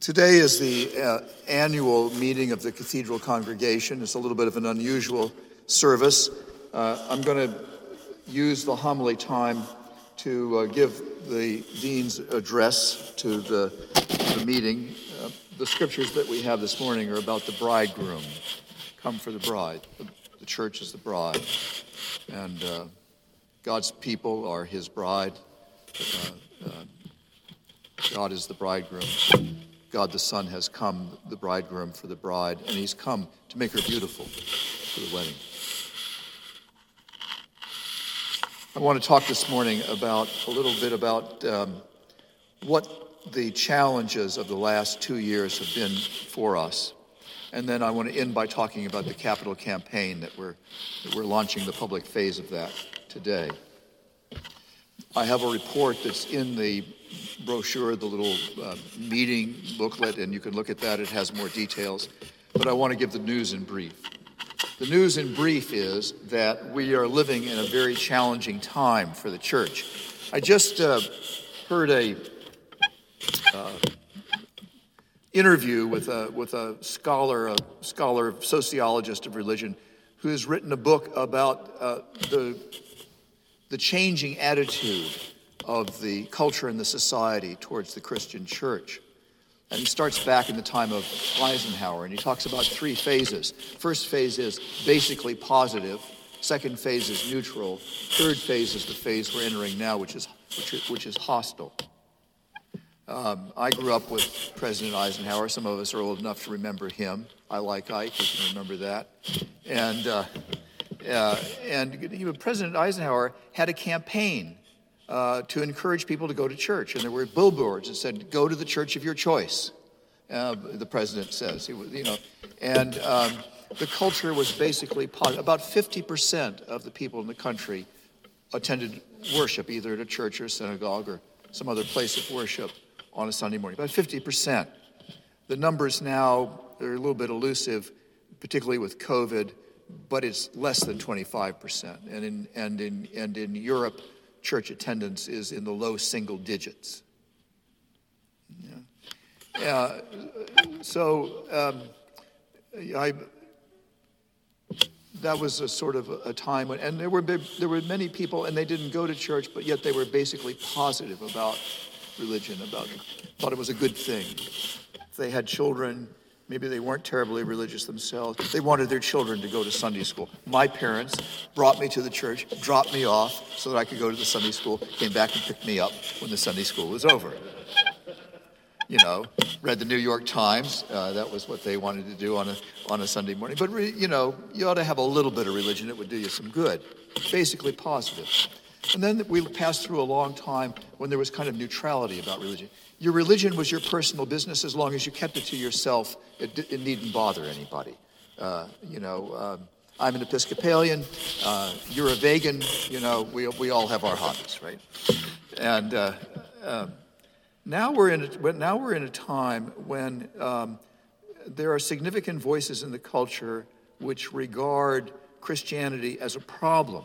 Today is the uh, annual meeting of the Cathedral Congregation. It's a little bit of an unusual service. Uh, I'm going to use the homily time to uh, give the Dean's address to the, the meeting. Uh, the scriptures that we have this morning are about the bridegroom. Come for the bride. The, the church is the bride. And uh, God's people are his bride. Uh, God is the bridegroom. God the Son has come, the bridegroom for the bride, and he's come to make her beautiful for the wedding. I want to talk this morning about a little bit about um, what the challenges of the last two years have been for us. And then I want to end by talking about the capital campaign that we're, that we're launching the public phase of that today. I have a report that's in the brochure, the little uh, meeting booklet, and you can look at that. It has more details. But I want to give the news in brief. The news in brief is that we are living in a very challenging time for the church. I just uh, heard a uh, interview with a with a scholar, a scholar, sociologist of religion, who has written a book about uh, the the changing attitude of the culture and the society towards the Christian church. And he starts back in the time of Eisenhower, and he talks about three phases. First phase is basically positive. Second phase is neutral. Third phase is the phase we're entering now, which is, which is, which is hostile. Um, I grew up with President Eisenhower. Some of us are old enough to remember him. I like Ike, you can remember that. And, uh, uh, and you know, President Eisenhower had a campaign uh, to encourage people to go to church. And there were billboards that said, "Go to the church of your choice." Uh, the president says, he you know, and um, the culture was basically about 50% of the people in the country attended worship, either at a church or a synagogue or some other place of worship on a Sunday morning. About 50%. The numbers now are a little bit elusive, particularly with COVID, but it's less than 25%. And in, and in, and in Europe, church attendance is in the low single digits. Yeah. Uh, so um, I, that was a sort of a time when, and there were, there were many people, and they didn't go to church, but yet they were basically positive about religion, about thought it was a good thing. If they had children, Maybe they weren't terribly religious themselves. They wanted their children to go to Sunday school. My parents brought me to the church, dropped me off so that I could go to the Sunday school, came back and picked me up when the Sunday school was over. You know, read the New York Times. Uh, that was what they wanted to do on a, on a Sunday morning. But, re, you know, you ought to have a little bit of religion. It would do you some good. Basically positive. And then we passed through a long time when there was kind of neutrality about religion. Your religion was your personal business as long as you kept it to yourself. It, it needn't bother anybody. Uh, you know, um, I'm an Episcopalian. Uh, you're a vegan. You know, we, we all have our hobbies, right? And uh, um, now we're in a, now we're in a time when um, there are significant voices in the culture which regard Christianity as a problem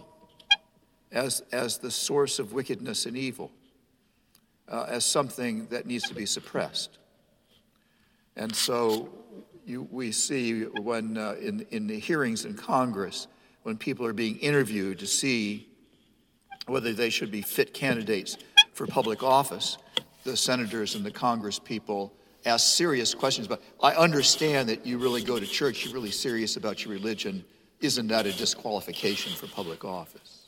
as, as the source of wickedness and evil, uh, as something that needs to be suppressed. And so you, we see when uh, in, in the hearings in Congress, when people are being interviewed to see whether they should be fit candidates for public office, the senators and the Congress people ask serious questions about I understand that you really go to church, you're really serious about your religion. Isn't that a disqualification for public office?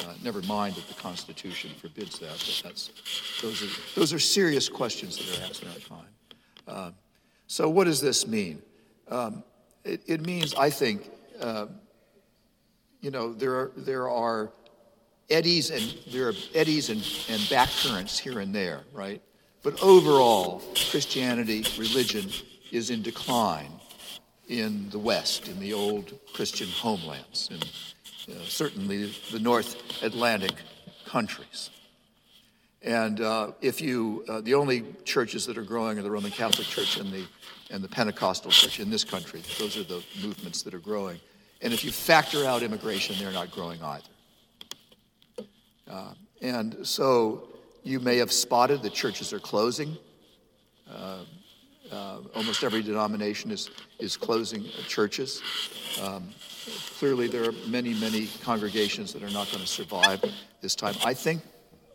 Uh, never mind that the Constitution forbids that, but that's, those, are, those are serious questions that are asked in our time. Uh, so, what does this mean? Um, it, it, means, I think, uh, you know, there are, there are eddies and there are eddies and, and back currents here and there, right? But overall, Christianity, religion, is in decline in the West, in the old Christian homelands. And certainly the North Atlantic countries. And uh, if you, uh, the only churches that are growing are the Roman Catholic Church and the, and the Pentecostal Church in this country. Those are the movements that are growing. And if you factor out immigration, they're not growing either. Uh, and so you may have spotted that churches are closing. Uh, uh, almost every denomination is, is closing churches. Um, clearly, there are many, many congregations that are not going to survive this time. I think,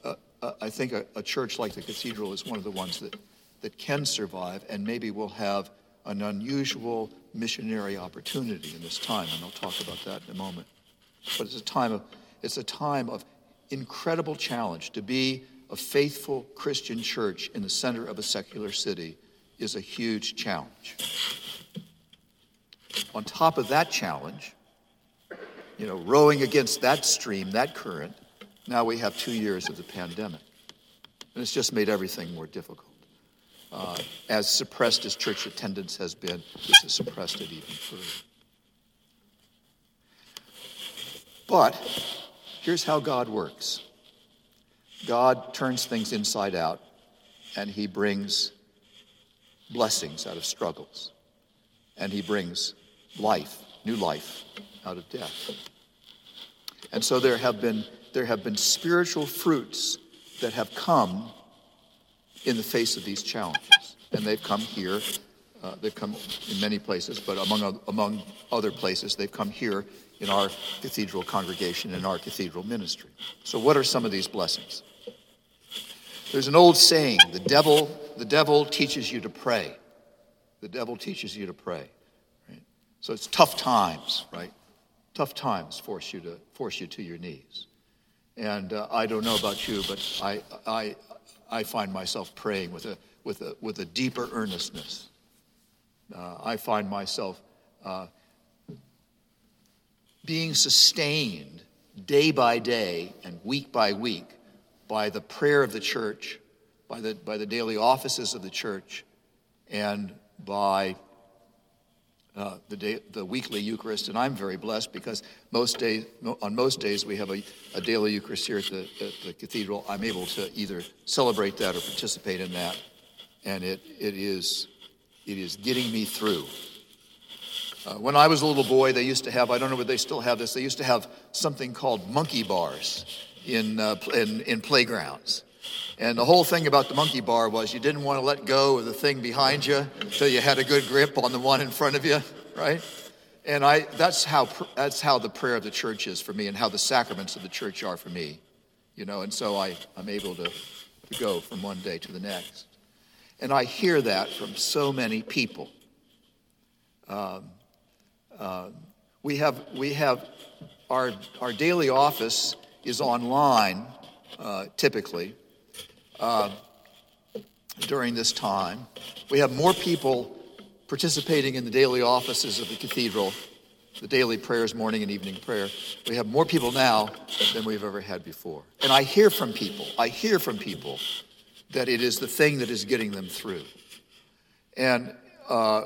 uh, uh, I think a, a, church like the cathedral is one of the ones that, that can survive, and maybe will have an unusual missionary opportunity in this time, and I'll talk about that in a moment. But it's a time of, it's a time of incredible challenge to be a faithful Christian church in the center of a secular city is a huge challenge. On top of that challenge, you know, rowing against that stream, that current, now we have two years of the pandemic. And it's just made everything more difficult. Uh, as suppressed as church attendance has been, this has suppressed it even further. But here's how God works God turns things inside out, and He brings blessings out of struggles. And he brings life, new life, out of death. And so there have been, there have been spiritual fruits that have come in the face of these challenges. And they've come here. Uh, they've come in many places, but among, among other places, they've come here in our cathedral congregation, in our cathedral ministry. So, what are some of these blessings? There's an old saying the devil, the devil teaches you to pray. The devil teaches you to pray. Right? So it's tough times, right? Tough times force you to force you to your knees. And uh, I don't know about you, but I, I, I find myself praying with a, with a, with a deeper earnestness. Uh, I find myself uh, being sustained day by day and week by week by the prayer of the church, by the, by the daily offices of the church, and by uh, the, day, the weekly Eucharist. And I'm very blessed because most days, on most days we have a, a daily Eucharist here at the, at the cathedral. I'm able to either celebrate that or participate in that. And it, it, is, it is getting me through. Uh, when I was a little boy, they used to have, I don't know whether they still have this, they used to have something called monkey bars in, uh, in, in playgrounds. And the whole thing about the monkey bar was you didn't want to let go of the thing behind you until you had a good grip on the one in front of you, right? And I, that's, how, that's how the prayer of the church is for me and how the sacraments of the church are for me, you know, and so I, I'm able to, to go from one day to the next. And I hear that from so many people. Um, uh, we have, we have our, our daily office is online, uh, typically, uh, during this time. We have more people participating in the daily offices of the cathedral, the daily prayers, morning and evening prayer. We have more people now than we've ever had before. And I hear from people, I hear from people that it is the thing that is getting them through. And uh,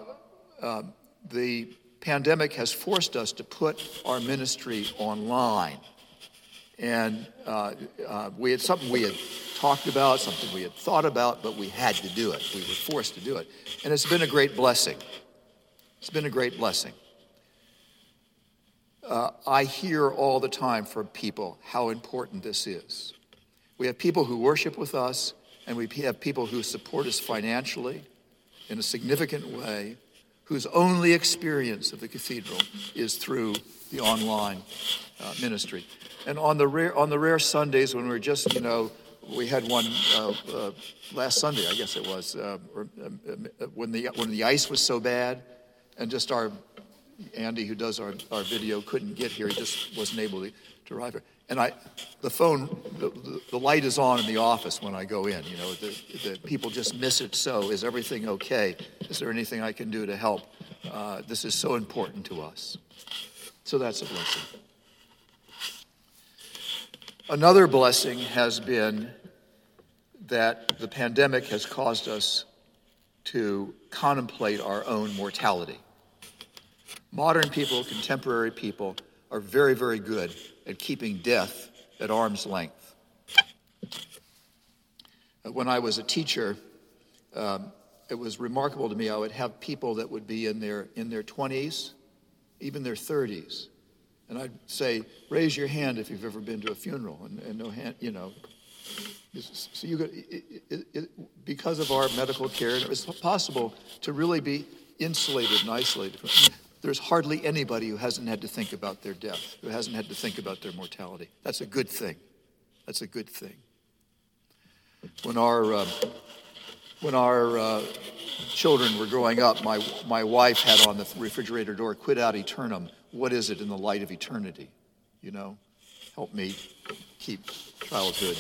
uh, the pandemic has forced us to put our ministry online. And uh, uh, we had something we had talked about, something we had thought about, but we had to do it. We were forced to do it. And it's been a great blessing. It's been a great blessing. Uh, I hear all the time from people how important this is. We have people who worship with us, and we have people who support us financially in a significant way, whose only experience of the cathedral is through the online uh, ministry. And on the rare on the rare Sundays when we're just you know we had one uh, uh, last Sunday I guess it was uh, uh, when the when the ice was so bad and just our Andy who does our, our video couldn't get here he just wasn't able to, to arrive here. And I the phone the, the light is on in the office when I go in you know the, the people just miss it so is everything okay? Is there anything I can do to help? Uh, this is so important to us. So that's a blessing. Another blessing has been that the pandemic has caused us to contemplate our own mortality. Modern people, contemporary people, are very, very good at keeping death at arm's length. When I was a teacher, um, it was remarkable to me. I would have people that would be in their, in their 20s, even their 30s, and I'd say, raise your hand if you've ever been to a funeral. And, and no hand, you know, So you got, it, it, it, because of our medical care, it was possible to really be insulated and isolated. There's hardly anybody who hasn't had to think about their death, who hasn't had to think about their mortality. That's a good thing. That's a good thing. When our uh, when our uh, children were growing up, my my wife had on the refrigerator door "Quid ad aeternum." What is it in the light of eternity? You know, help me keep childhood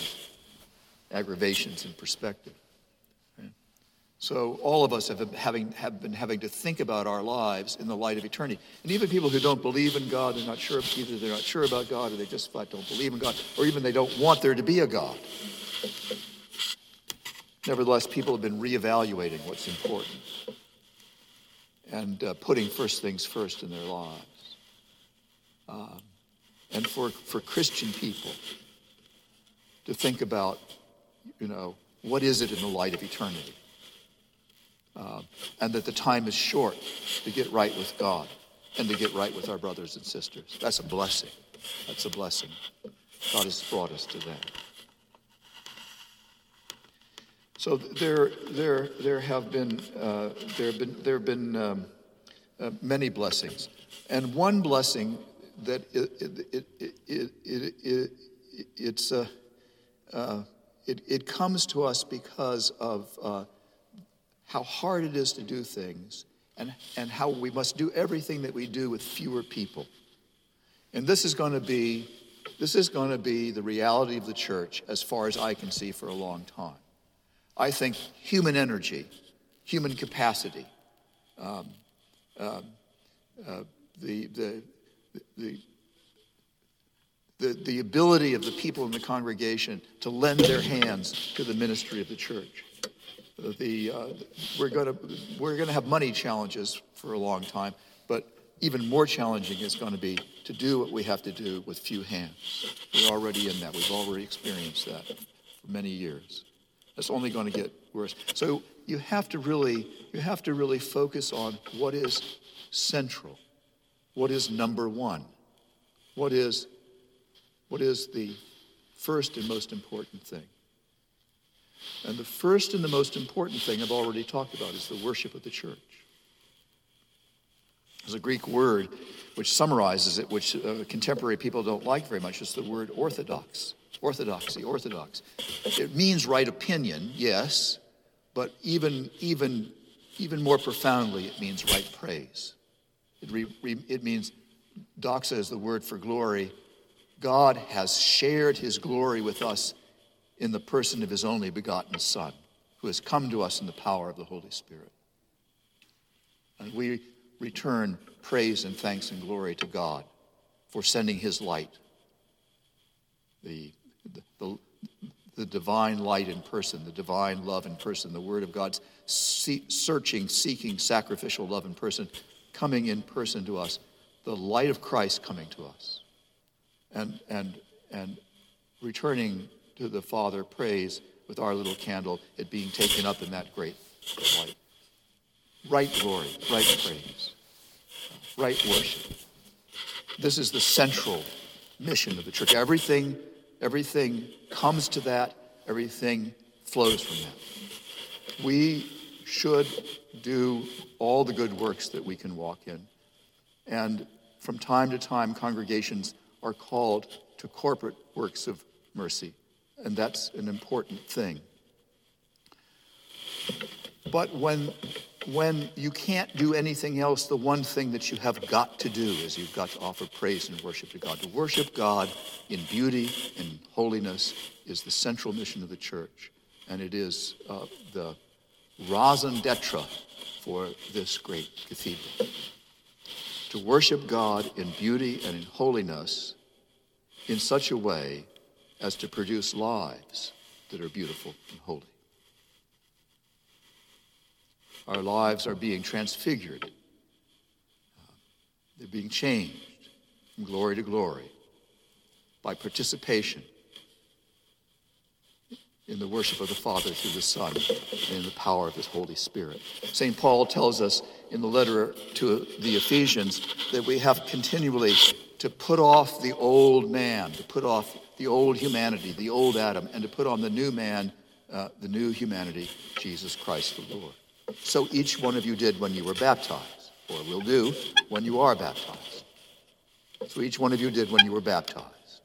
aggravations in perspective. So all of us have, having, have been having to think about our lives in the light of eternity. And even people who don't believe in God, they're not sure, either they're not sure about God or they just flat don't believe in God, or even they don't want there to be a God. Nevertheless, people have been reevaluating what's important and uh, putting first things first in their lives. Uh, and for, for Christian people to think about, you know, what is it in the light of eternity? Uh, and that the time is short to get right with God and to get right with our brothers and sisters. That's a blessing. That's a blessing. God has brought us to that. So there, there, there have been, uh, there have been, there have been um, uh, many blessings, and one blessing that it, it, it, it it's uh, uh, it, it comes to us because of uh, how hard it is to do things and, and how we must do everything that we do with fewer people. And this is going to be this is going to be the reality of the church as far as I can see for a long time. I think human energy, human capacity, um, uh, uh, the, the, the, the, the ability of the people in the congregation to lend their hands to the ministry of the church the, uh, we're going to we're to have money challenges for a long time, but even more challenging is going to be to do what we have to do with few hands. We're already in that. We've already experienced that for many years. It's only going to get worse. So you have to really you have to really focus on what is central, what is number one, what is what is the first and most important thing. And the first and the most important thing I've already talked about is the worship of the church. There's a Greek word which summarizes it, which uh, contemporary people don't like very much. It's the word orthodox. Orthodoxy, orthodox. It means right opinion, yes, but even, even, even more profoundly, it means right praise. It, re, re, it means, doxa is the word for glory. God has shared his glory with us in the person of his only begotten Son, who has come to us in the power of the Holy Spirit. And we return praise and thanks and glory to God for sending his light, the, the, the, the divine light in person, the divine love in person, the Word of God's searching, seeking, sacrificial love in person, coming in person to us, the light of Christ coming to us, and, and, and returning to the Father praise with our little candle, it being taken up in that great light. Right glory, right praise, right worship. This is the central mission of the church. Everything, everything comes to that, everything flows from that. We should do all the good works that we can walk in. And from time to time, congregations are called to corporate works of mercy and that's an important thing. But when, when you can't do anything else, the one thing that you have got to do is you've got to offer praise and worship to God. To worship God in beauty and holiness is the central mission of the church, and it is uh, the raison d'etre for this great cathedral. To worship God in beauty and in holiness in such a way as to produce lives that are beautiful and holy. Our lives are being transfigured, they're being changed from glory to glory by participation in the worship of the Father through the Son and in the power of His Holy Spirit. St. Paul tells us in the letter to the Ephesians that we have continually to put off the old man, to put off the old humanity, the old Adam, and to put on the new man, uh, the new humanity, Jesus Christ the Lord. So each one of you did when you were baptized, or will do when you are baptized. So each one of you did when you were baptized.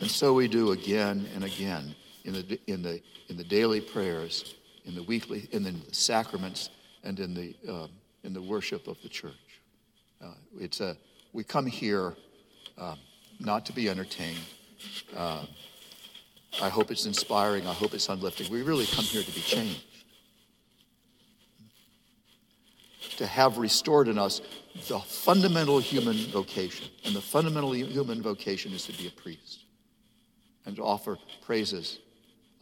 And so we do again and again in the, in the, in the daily prayers, in the weekly, in the sacraments, and in the, um, in the worship of the church. Uh, it's a, we come here uh, not to be entertained. Uh, I hope it's inspiring. I hope it's uplifting. We really come here to be changed. To have restored in us the fundamental human vocation. And the fundamental human vocation is to be a priest and to offer praises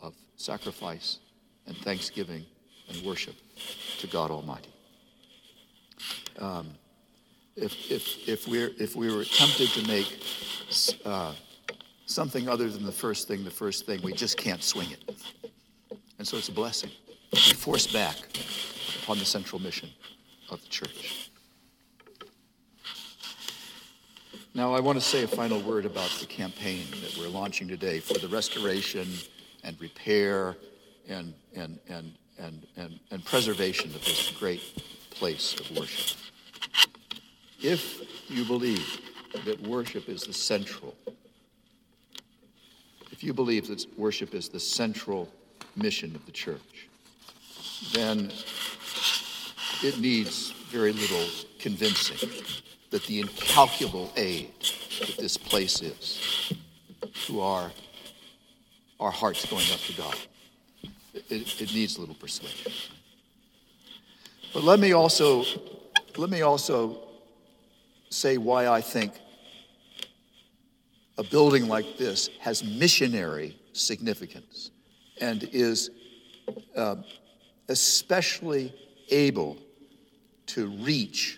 of sacrifice and thanksgiving and worship to God Almighty. Um, if, if, if, we're, if we were tempted to make uh, something other than the first thing the first thing, we just can't swing it. And so it's a blessing. We force back upon the central mission of the church. Now, I want to say a final word about the campaign that we're launching today for the restoration and repair and, and, and, and, and, and preservation of this great place of worship. If you believe that worship is the central, if you believe that worship is the central mission of the church, then it needs very little convincing that the incalculable aid that this place is to our, our hearts going up to God. It, it needs a little persuasion. But let me also let me also say why I think a building like this has missionary significance and is uh, especially able to reach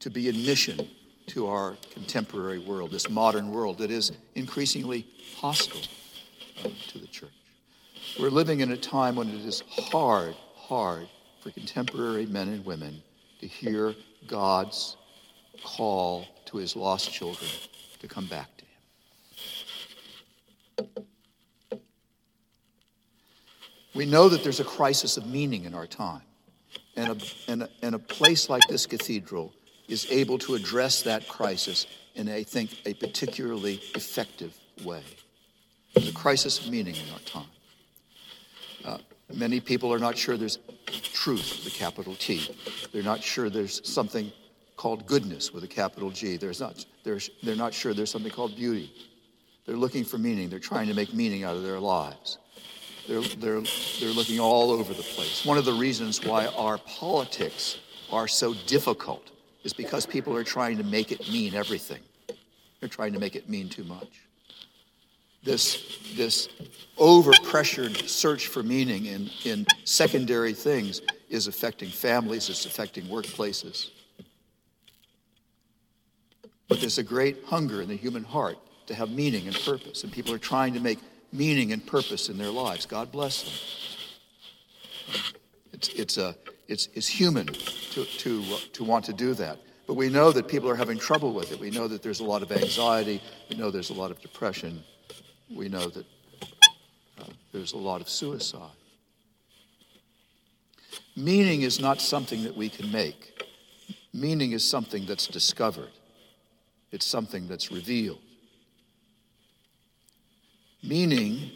to be a mission to our contemporary world, this modern world that is increasingly hostile to the church. We're living in a time when it is hard, hard for contemporary men and women to hear God's call to his lost children to come back to him. We know that there's a crisis of meaning in our time. And a, and a, and a place like this cathedral is able to address that crisis in, I think, a particularly effective way. There's a crisis of meaning in our time. Uh, many people are not sure there's truth with a capital T. They're not sure there's something called goodness with a capital G. There's not, they're, they're not sure there's something called beauty. They're looking for meaning. They're trying to make meaning out of their lives. They're, they're, they're looking all over the place. One of the reasons why our politics are so difficult is because people are trying to make it mean everything. They're trying to make it mean too much. This, this overpressured search for meaning in, in secondary things is affecting families, it's affecting workplaces. But there's a great hunger in the human heart to have meaning and purpose, and people are trying to make meaning and purpose in their lives. God bless them. It's, it's, a, it's, it's human to, to, to want to do that. But we know that people are having trouble with it. We know that there's a lot of anxiety. We know there's a lot of depression. We know that uh, there's a lot of suicide. Meaning is not something that we can make, meaning is something that's discovered, it's something that's revealed. Meaning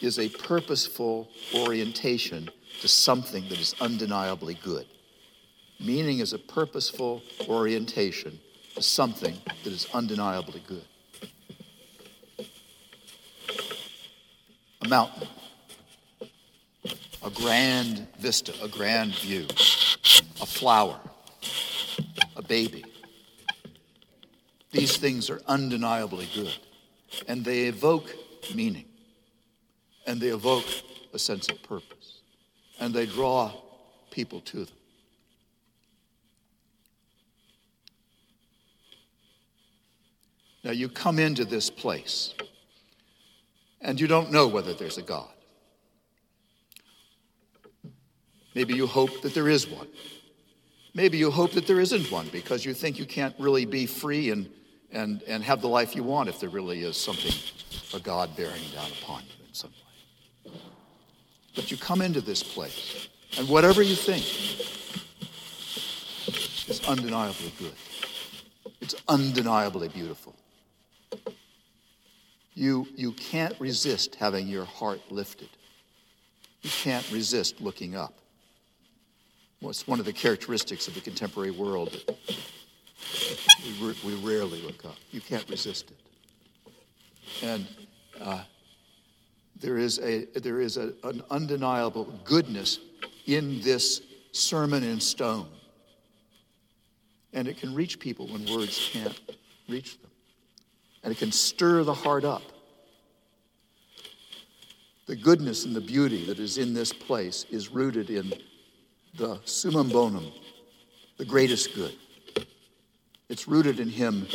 is a purposeful orientation to something that is undeniably good. Meaning is a purposeful orientation to something that is undeniably good. A mountain, a grand vista, a grand view, a flower, a baby. These things are undeniably good, and they evoke meaning, and they evoke a sense of purpose, and they draw people to them. Now, you come into this place and you don't know whether there's a God. Maybe you hope that there is one. Maybe you hope that there isn't one because you think you can't really be free and, and, and have the life you want if there really is something, a God bearing down upon you in some way. But you come into this place, and whatever you think is undeniably good. It's undeniably beautiful. You, you can't resist having your heart lifted. You can't resist looking up. Well, it's one of the characteristics of the contemporary world that we, we rarely look up. You can't resist it. And uh, there is, a, there is a, an undeniable goodness in this sermon in stone. And it can reach people when words can't reach them. And it can stir the heart up. The goodness and the beauty that is in this place is rooted in the summum bonum, the greatest good. It's rooted in Him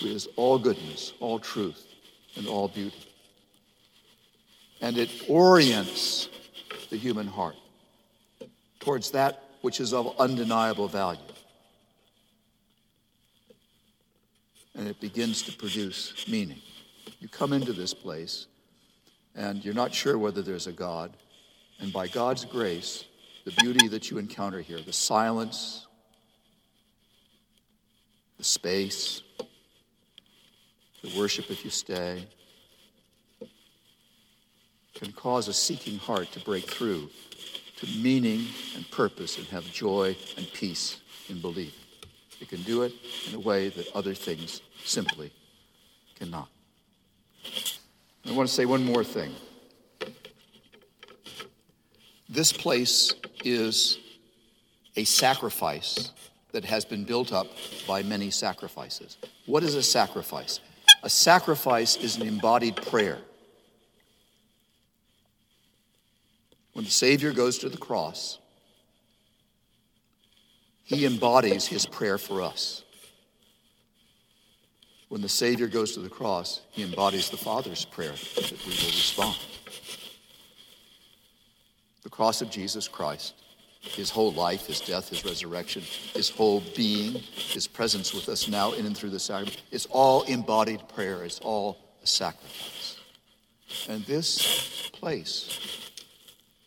who is all goodness, all truth, and all beauty. And it orients the human heart towards that which is of undeniable value. And it begins to produce meaning. You come into this place and you're not sure whether there's a God. And by God's grace, the beauty that you encounter here, the silence, the space, the worship if you stay, can cause a seeking heart to break through to meaning and purpose and have joy and peace in belief. It can do it in a way that other things simply cannot. I want to say one more thing. This place is a sacrifice that has been built up by many sacrifices. What is a sacrifice? A sacrifice is an embodied prayer. When the Savior goes to the cross, he embodies his prayer for us. When the Savior goes to the cross, he embodies the Father's prayer that we will respond. The cross of Jesus Christ, his whole life, his death, his resurrection, his whole being, his presence with us now in and through the sacrament, it's all embodied prayer. It's all a sacrifice. And this place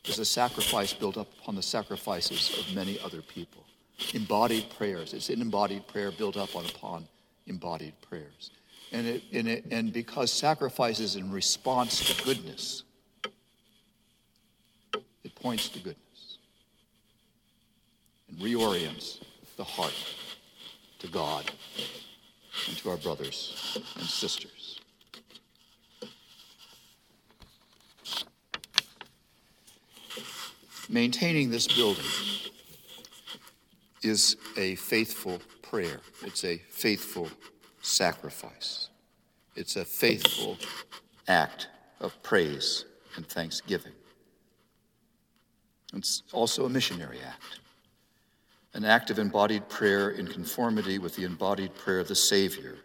is a sacrifice built up upon the sacrifices of many other people. Embodied prayers. It's an embodied prayer built up on upon embodied prayers. And, it, and, it, and because sacrifice is in response to goodness, it points to goodness and reorients the heart to God and to our brothers and sisters. Maintaining this building is a faithful prayer, it's a faithful sacrifice, it's a faithful act of praise and thanksgiving. It's also a missionary act, an act of embodied prayer in conformity with the embodied prayer of the Savior,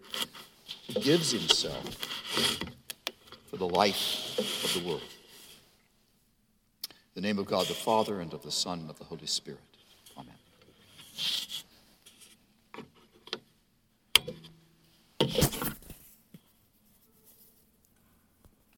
who gives himself for the life of the world. In the name of God the Father, and of the Son, and of the Holy Spirit.